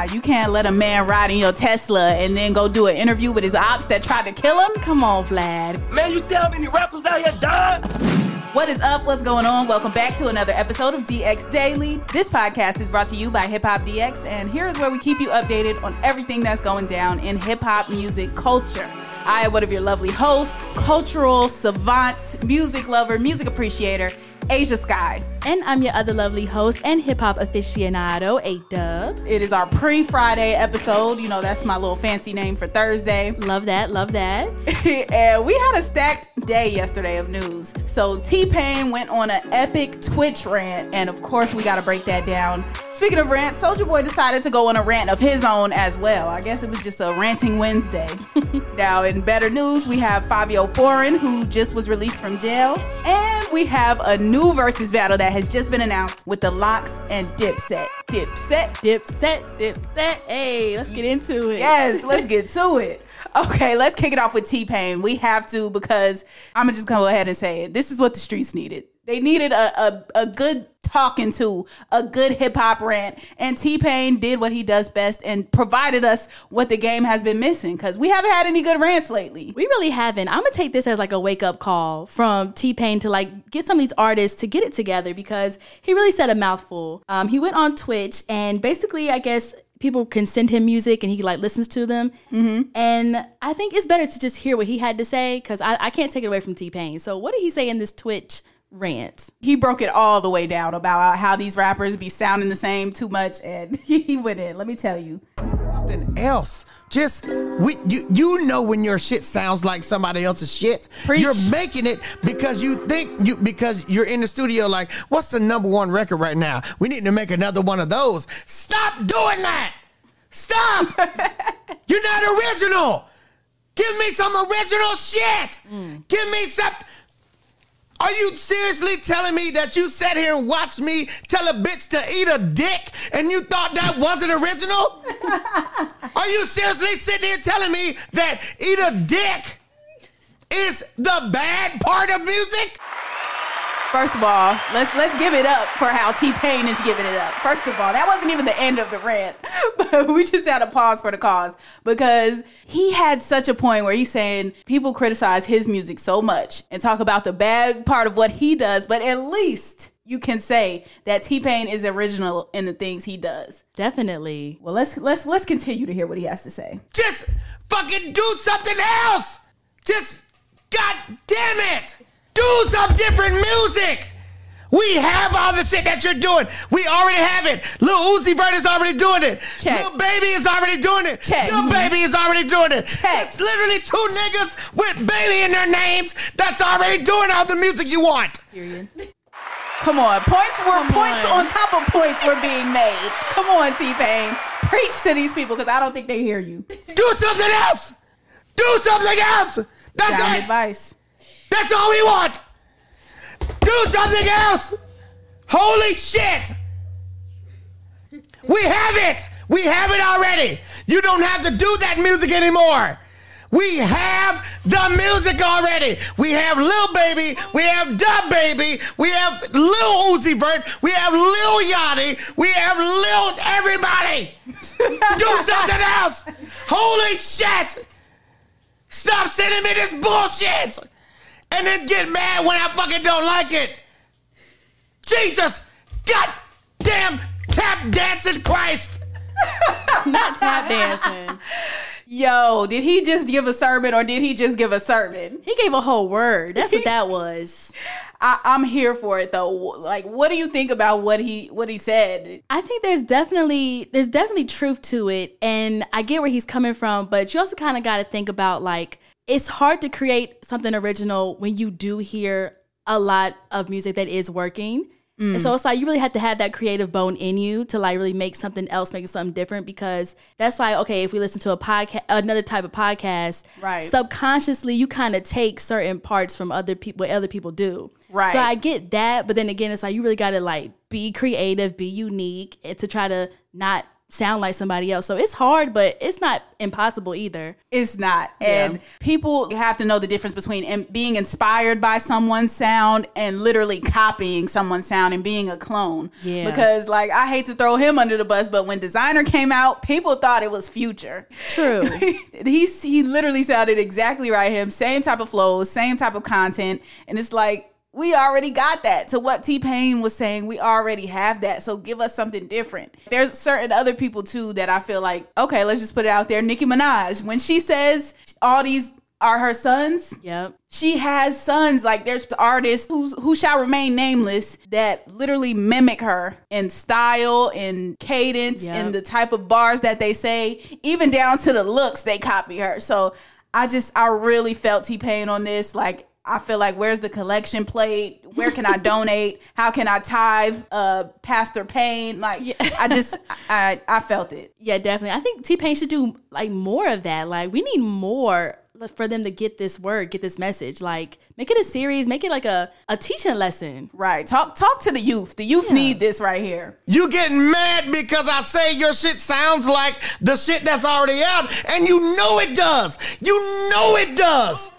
Nah, you can't let a man ride in your Tesla and then go do an interview with his ops that tried to kill him. Come on, Vlad. Man, you see how many rappers out here dying? What is up? What's going on? Welcome back to another episode of DX Daily. This podcast is brought to you by Hip Hop DX, and here is where we keep you updated on everything that's going down in hip hop music culture. I am one of your lovely hosts, cultural savant, music lover, music appreciator, Ashia Skye. And I'm your other lovely host and hip hop aficionado, A Dub. It is our pre Friday episode. You know, that's my little fancy name for Thursday. Love that, love that. and we had a stacked day yesterday of news. So T-Pain went on an epic Twitch rant, and of course, we got to break that down. Speaking of rant, Soulja Boy decided to go on a rant of his own as well. I guess it was just a ranting Wednesday. now, in better news, we have Fivio Foreign, who just was released from jail, and we have a new Verzuz battle that has just been announced with the Lox and Dipset. Dipset. Dipset, Dipset. Hey, let's get into it. Yes, let's get to it. Okay, let's kick it off with T-Pain. We have to because I'm gonna just go ahead and say it. This is what the streets needed. They needed a, a, a good talking to, a good hip hop rant. And T-Pain did what he does best and provided us what the game has been missing because we haven't had any good rants lately. We really haven't. I'm gonna take this as like a wake up call from T-Pain to like get some of these artists to get it together because he really said a mouthful. Um, he went on Twitch and basically, I guess people can send him music and he like listens to them. Mm-hmm. And I think it's better to just hear what he had to say because I, I can't take it away from T-Pain. So what did he say in this Twitch? Rant. He broke it all the way down about how these rappers be sounding the same too much, and he went in. Let me tell you. Nothing else. Just we you you know when your shit sounds like somebody else's shit. Preach. You're making it because you think you because you're in the studio like, what's the number one record right now? We need to make another one of those. Stop doing that. Stop. you're not original. Give me some original shit. Mm. Give me some. Are you seriously telling me that you sat here and watched me tell a bitch to eat a dick and you thought that wasn't original? Are you seriously sitting here telling me that eat a dick is the bad part of music? First of all, let's let's give it up for how T-Pain is giving it up. First of all, that wasn't even the end of the rant, but we just had to pause for the cause because he had such a point where he's saying people criticize his music so much and talk about the bad part of what he does, but at least you can say that T-Pain is original in the things he does. Definitely. Well, let's let's let's continue to hear what he has to say. Just fucking do something else. Just god damn it. Do some different music. We have all the shit that you're doing. We already have it. Lil Uzi Vert is already doing it. Check. Lil Baby is already doing it. Check. Lil mm-hmm. Baby is already doing it. Check. It's literally two niggas with baby in their names that's already doing all the music you want. Come on, points were Come points on. on top of points were being made. Come on, T-Pain, preach to these people because I don't think they hear you. Do something else. Do something else. That's Sound it. advice. That's all we want. Do something else. Holy shit. We have it. We have it already. You don't have to do that music anymore. We have the music already. We have Lil Baby. We have DaBaby. We have Lil Uzi Vert. We have Lil Yachty. We have Lil everybody. do something else. Holy shit. Stop sending me this bullshit and then get mad when I fucking don't like it. Jesus, God damn tap dancing Christ. Not tap dancing. Yo, did he just give a sermon or did he just give a sermon? He gave a whole word. That's what that was. I, I'm here for it though. Like, what do you think about what he what he said? I think there's definitely there's definitely truth to it, and I get where he's coming from. But you also kind of got to think about like it's hard to create something original when you do hear a lot of music that is working. And so it's like you really have to have that creative bone in you to like really make something else, make something different because that's like okay, if we listen to a podcast, another type of podcast, Right. Subconsciously, you kind of take certain parts from other people, what other people do, Right. So I get that, but then again, it's like you really got to like be creative, be unique, and to try to not sound like somebody else. So it's hard, but it's not impossible either. It's not. And people have to know the difference between in- being inspired by someone's sound and literally copying someone's sound and being a clone. Yeah. Because, like, I hate to throw him under the bus, but when Desiigner came out, people thought it was Future. True. he he literally sounded exactly right. Him, same type of flows, same type of content, and it's like we already got that. To what T-Pain was saying, we already have that. So give us something different. There's certain other people too that I feel like okay, let's just put it out there. Nicki Minaj, when she says all these are her sons, yep. she has sons. Like there's artists who who shall remain nameless that literally mimic her in style, in cadence, Yep. in the type of bars that they say, even down to the looks they copy her. So I just I really felt T-Pain on this. Like I feel like where's the collection plate? Where can I donate? How can I tithe? Uh, Pastor Pain. Like I just I I felt it. Yeah, definitely. I think T-Pain should do like more of that. Like we need more for them to get this word, get this message. Like make it a series, make it like a, a teaching lesson. Right. Talk talk to the youth. The youth need this right here. You getting mad because I say your shit sounds like the shit that's already out, and you know it does. You know it does.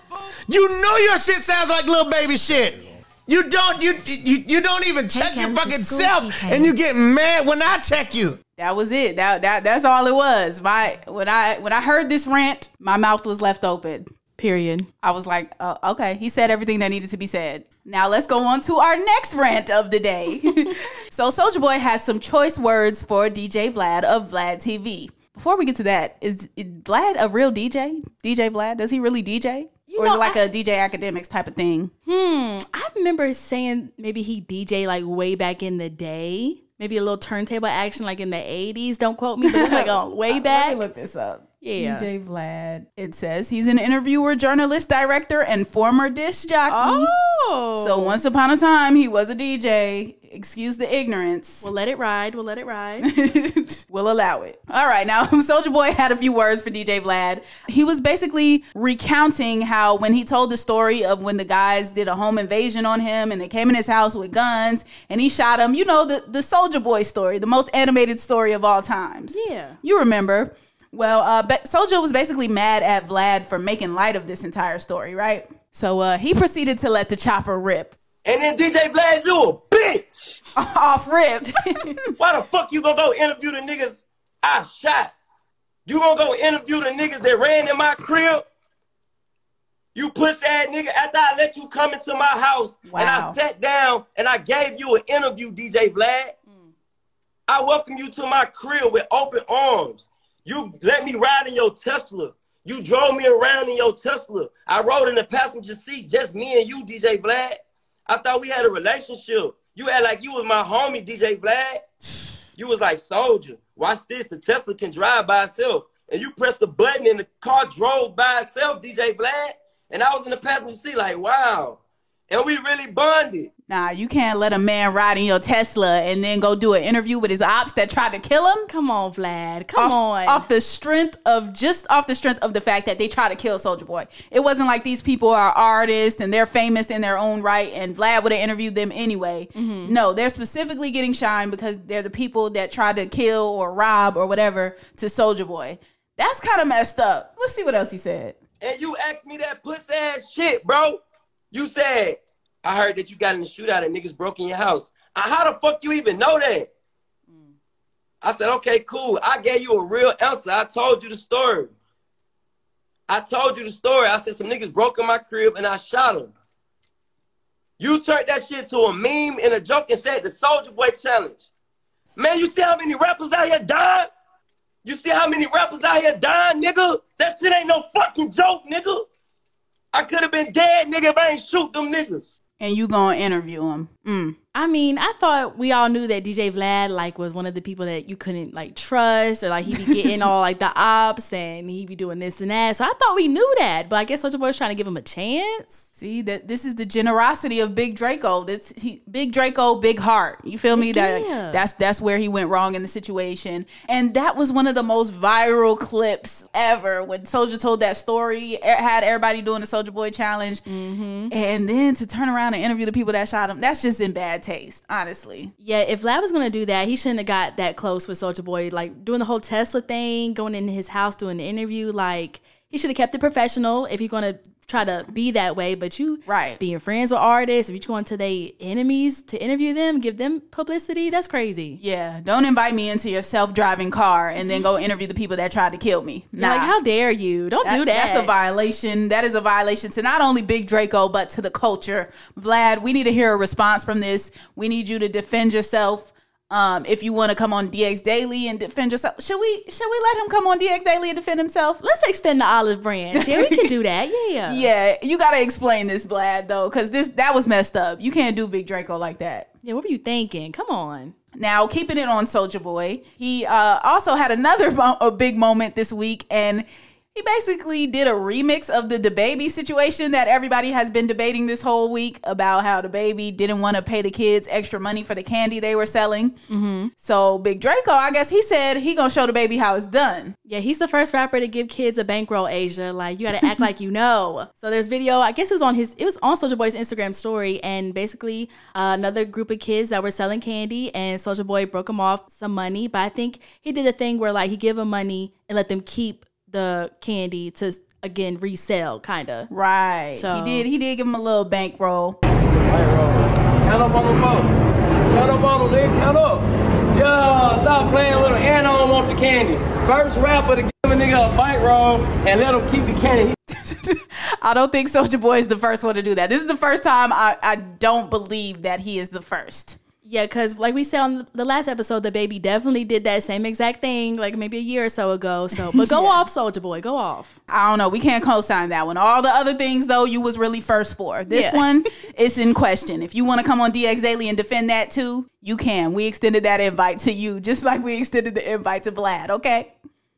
You know your shit sounds like little baby shit. You don't you you, you don't even check your fucking self, Cam. and you get mad when I check you. That was it. That that that's all it was. My when I when I heard this rant, my mouth was left open. Period. I was like, uh, okay, he said everything that needed to be said. Now let's go on to our next rant of the day. so Soulja Boy has some choice words for DJ Vlad of Vlad TV. Before we get to that, is, is Vlad a real DJ? DJ Vlad, does he really DJ? Or is know, it like I- a DJ Akademiks type of thing? Hmm. I remember saying maybe he DJ like way back in the day. Maybe a little turntable action like in the 80s. Don't quote me, but it's like oh, way back. Let me look this up. Yeah. DJ Vlad. It says he's an interviewer, journalist, director, and former disc jockey. Oh. So once upon a time, he was a DJ. Excuse the ignorance. we'll let it ride. We'll let it ride. we'll allow it. All right, now Soulja Boy had a few words for DJ Vlad. He was basically recounting how when he told the story of when the guys did a home invasion on him and they came in his house with guns and he shot him. You know the the Soulja Boy story, the most animated story of all times. Yeah. you remember. Well, uh, Soulja was basically mad at Vlad for making light of this entire story, right? So uh, he proceeded to let the chopper rip. And then DJ Vlad, you a bitch. Off ripped. Why the fuck you gonna go interview the niggas I shot? You gonna go interview the niggas that ran in my crib? You pussy ass nigga, after I let you come into my house and I sat down and I gave you an interview, DJ Vlad. Hmm. I welcome you to my crib with open arms. You let me ride in your Tesla. You drove me around in your Tesla. I rode in the passenger seat, just me and you, DJ Vlad. I thought we had a relationship. You act like you was my homie, DJ Vlad. You was like, Soulja, watch this. The Tesla can drive by itself. And you pressed the button and the car drove by itself, DJ Vlad. And I was in the passenger seat like, wow. And we really bonded. Nah, you can't let a man ride in your Tesla and then go do an interview with his ops that tried to kill him. Come on, Vlad. Come off, on. off the strength of just off the strength of the fact that they tried to kill Soulja Boy. It wasn't like these people are artists and they're famous in their own right, and Vlad would have interviewed them anyway. Mm-hmm. No, they're specifically getting shine because they're the people that tried to kill or rob or whatever to Soulja Boy. That's kind of messed up. Let's see what else he said. and you asked me that pussy ass shit, bro. You said, I heard that you got in the shootout and niggas broke in your house. Uh, how the fuck you even know that? I said, okay, cool. I gave you a real answer. I told you the story. I told you the story. I said some niggas broke in my crib and I shot them. You turned that shit to a meme and a joke and said the Soulja Boy challenge. Man, you see how many rappers out here dying? You see how many rappers out here dying, nigga? That shit ain't no fucking joke, nigga. I could have been dead, nigga, if I ain't shoot them niggas. And you gonna interview him. Mm. I mean, I thought we all knew that DJ Vlad like was one of the people that you couldn't like trust or like he'd be getting all like the ops and he'd be doing this and that. So I thought we knew that, but I guess Soulja Boy was trying to give him a chance. See that this is the generosity of Big Draco. This he, Big Draco, big heart. You feel me? That Yeah. that's that's where he went wrong in the situation, and that was one of the most viral clips ever when Soulja told that story. Had everybody doing the Soulja Boy challenge, and then to turn around and interview the people that shot him. That's just in bad taste, honestly. Yeah, if Vlad was gonna do that, he shouldn't have got that close with Soulja Boy. Like doing the whole Tesla thing, going in his house doing the interview. Like he should have kept it professional if you're gonna try to be that way. But you Right. being friends with artists, if you're going to their enemies to interview them, give them publicity, that's crazy. Yeah, don't invite me into your self-driving car and then go interview the people that tried to kill me. You're Like, how dare you? Don't do that. That's a violation. That is a violation to not only Big Draco but to the culture. Vlad, we need to hear a response from this. We need you to defend yourself. Um, if you want to come on DX Daily and defend yourself, should we? Should we let him come on DX Daily and defend himself? Let's extend the olive branch. Yeah, we can do that. Yeah. Yeah, you got to explain this, Vlad, though, because this that was messed up. You can't do Big Draco like that. Yeah, what were you thinking? Come on. Now, keeping it on Soulja Boy, he uh, also had another mo- a big moment this week, and he basically did a remix of the the baby situation that everybody has been debating this whole week about how the baby didn't want to pay the kids extra money for the candy they were selling. Mm-hmm. So Big Draco, I guess he said he gonna show the baby how it's done. Yeah, he's the first rapper to give kids a bankroll, Ashia. Like you gotta act like you know. So there's video, I guess it was on his it was on Soulja Boy's Instagram story, and basically uh, another group of kids that were selling candy and Soulja Boy broke them off some money. But I think he did a thing where like he give them money and let them keep the candy to again resell, kinda. Right. So- he did. He did give him a little bankroll. Count up on the phone. Count up on the nigga. Count up. Yeah, stop playing with him. And I don't want the candy. First rapper to give a nigga a bite roll and let him keep the candy. I don't think Soulja Boy is the first one to do that. This is the first time I, I don't believe that he is the first. Yeah, because like we said on the last episode, the baby definitely did that same exact thing, like maybe a year or so ago. So, but go off, Soulja Boy, go off. I don't know. We can't co-sign that one. All the other things, though, you was really first for. This Yeah. one is in question. If you want to come on DX Daily and defend that too, you can. We extended that invite to you, just like we extended the invite to Vlad. Okay.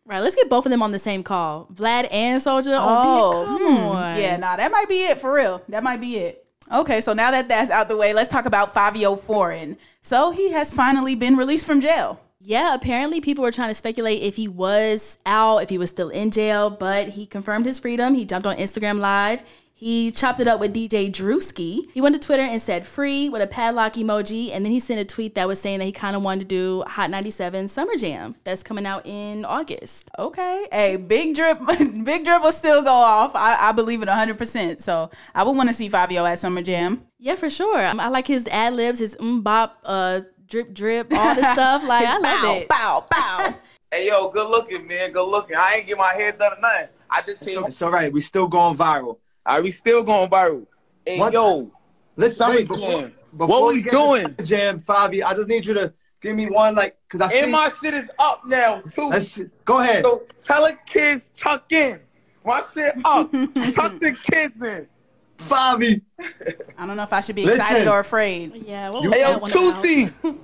Right, let's get both of them on the same call, Vlad and Soulja. Oh, come hmm. on. Yeah, nah, that might be it for real. That might be it. Okay, so now that that's out the way, let's talk about Fivio Foreign. So he has finally been released from jail. Yeah, apparently people were trying to speculate if he was out, if he was still in jail, but he confirmed his freedom. He jumped on Instagram Live. He chopped it up with DJ Drewski. He went to Twitter and said free with a padlock emoji. And then he sent a tweet that was saying that he kind of wanted to do Hot 97 Summer Jam that's coming out in August. Okay. Hey, big drip, big drip will still go off. I, I believe it 100%. So I would want to see Fivio at Summer Jam. Yeah, for sure. Um, I like his ad libs, his mm bop, uh, drip drip, all this stuff. Like, I love bow, it. bow, bow. Hey yo, good looking, man. Good looking. I ain't get my hair done or nothing. I just came. It's all right. We still going viral. Are we still going viral? Hey What? yo, Listen, Summer wait, before, Jam. before What we get to doing? Jam, Fabi, I just need you to give me one, like, because I see. and my shit is up now too. Let's. Go ahead. So tell the kids tuck in. My shit up. tuck the kids in. Fabi. I don't know if I should be Listen. excited or afraid. Yeah, what You- was Hey yo, that one about? Tootsie.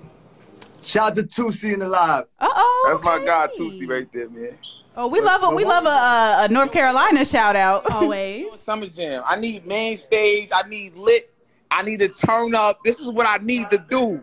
Shout out to Tusi in the live. Uh oh. That's my guy Tootsie right there, man. Oh, we love a we love a, a, a North Carolina shout out. Always. Summer Jam. I need main stage. I need lit. I need to turn up. This is what I need to do.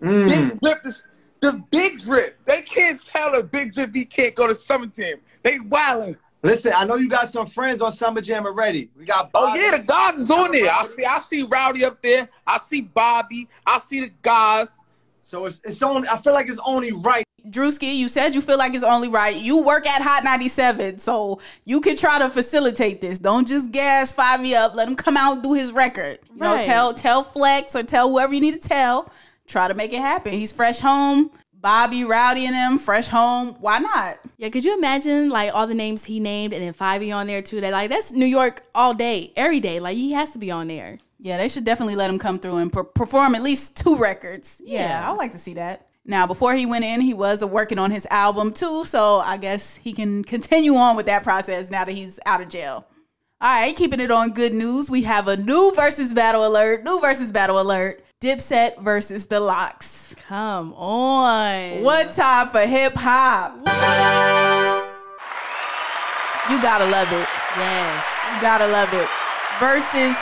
Mm. Big drip, is, the big drip. They can't tell a big drip he can't go to Summer Jam. They wildin'. Listen, I know you got some friends on Summer Jam already. We got Oh yeah, the guys is on there. I see. I see Rowdy up there. I see Bobby. I see the guys. So it's, it's only, I feel like it's only right. Drewski, you said you feel like it's only right. You work at Hot 97, so you can try to facilitate this. Don't just gas Favi up. Let him come out and do his record. You know, Right. tell tell Flex or tell whoever you need to tell. Try to make it happen. He's fresh home. Bobby, Rowdy, and him, fresh home. Why not? Yeah, could you imagine like all the names he named and then Fivey on there too? That like that's New York all day, every day. Like he has to be on there. Yeah, they should definitely let him come through and per- perform at least two records. Yeah, Yeah. I would like to see that. Now, before he went in, he was working on his album too, so I guess he can continue on with that process now that he's out of jail. All right, keeping it on good news, we have a new Verzuz battle alert. New Verzuz battle alert. Dipset versus the Lox. Come on. What time for hip hop? You gotta love it. Yes. You gotta love it. Versus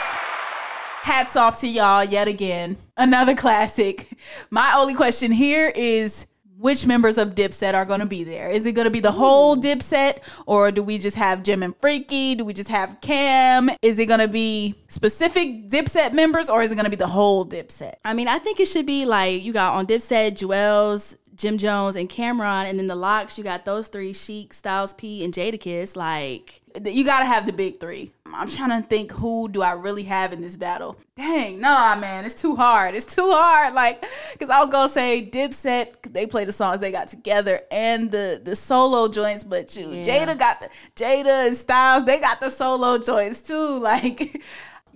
hats off to y'all yet again. Another classic. My only question here is which members of Dipset are going to be there? Is it going to be the whole Dipset or do we just have Jim and Freekey? Do we just have Cam? Is it going to be specific Dipset members or is it going to be the whole Dipset? I mean, I think it should be like you got on Dipset, Juelz, Jim Jones, and Cam'ron, and then the Lox, you got those three, Sheek, Styles P, and Jadakiss. Like You got to have the big three. I'm trying to think who do I really have in this battle. Dang, nah, man, it's too hard. It's too hard. Like, cause I was gonna say Dipset, they play the songs they got together and the the solo joints, but you, Yeah. Jada got the Jada and Styles, they got the solo joints too. Like,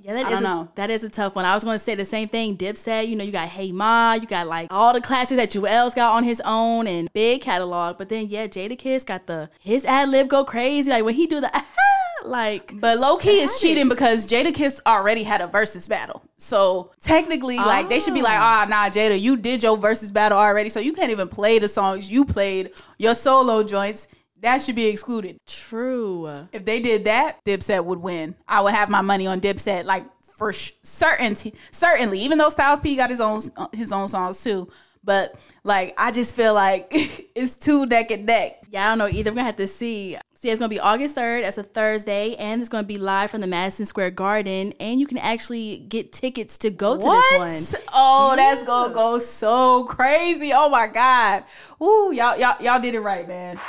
Yeah, that I is don't a, know. that is a tough one. I was going to say the same thing. Dipset, you know, you got Hey Ma, you got like all the classics that Juelz got on his own and big catalog. But then yeah, Jadakiss got the his ad lib go crazy. Like when he do the like, but low key is cheating because Jadakiss already had a Verzuz battle. So technically, like they should be like, ah, nah, Jada, you did your Verzuz battle already, so you can't even play the songs you played, your solo joints. That should be excluded. true. If they did that, Dipset would win. I would have my money on Dipset, like for sh- certainty, certainly. Even though Styles P got his own his own songs too, but like I just feel like it's two neck and neck. Yeah, I don't know either. We're gonna have to see. See, it's gonna be August third. That's a Thursday, and it's gonna be live from the Madison Square Garden, and you can actually get tickets to go to What? this one. Oh, that's gonna go so crazy. Oh my god. Ooh, y'all y'all y'all did it right, man.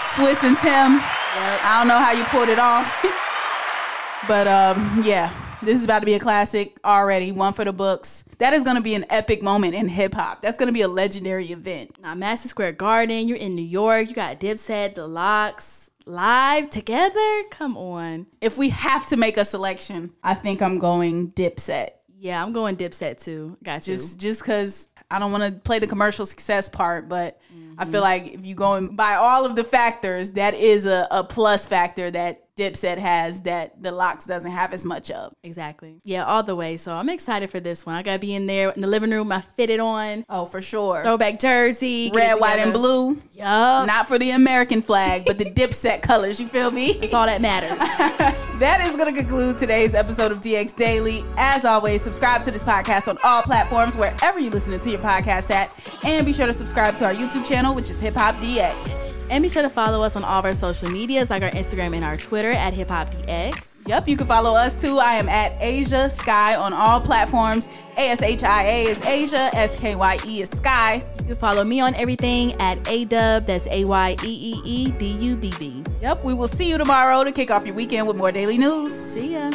Swizz and Tim. I don't know how you pulled it off. but um yeah, this is about to be a classic already. One for the books. That is gonna be an epic moment in hip hop. That's gonna be a legendary event. Now, Madison Square Garden. You're in New York. You got Dipset, The Lox, live together. Come on. If we have to make a selection, I think I'm going Dipset. Yeah, I'm going Dipset too. Got to. just just because I don't want to play the commercial success part, but I feel like if you go and by all of the factors, that is a, a plus factor that Dipset has that the Lox doesn't have as much of. Exactly. Yeah, all the way. So I'm excited for this one. I gotta be in there in the living room. I fit it on. Oh, for sure. Throwback jersey. Red, white, and blue. Yup. Not for the American flag, but the Dipset colors. You feel me? That's all that matters. that is to conclude today's episode of DX Daily. As always, subscribe to this podcast on all platforms wherever you listen to your podcast at, and be sure to subscribe to our YouTube channel, which is Hip Hop DX. And be sure to follow us on all of our social medias, like our Instagram and our Twitter at Hip Hop DX. Yep, you can follow us too. I am at Ashia Skye on all platforms. A S H I A is Ashia, S K Y E is Skye. You can follow me on everything at Ayeeedubb. That's A Y E E E D U B B. Yep, we will see you tomorrow to kick off your weekend with more daily news. See ya.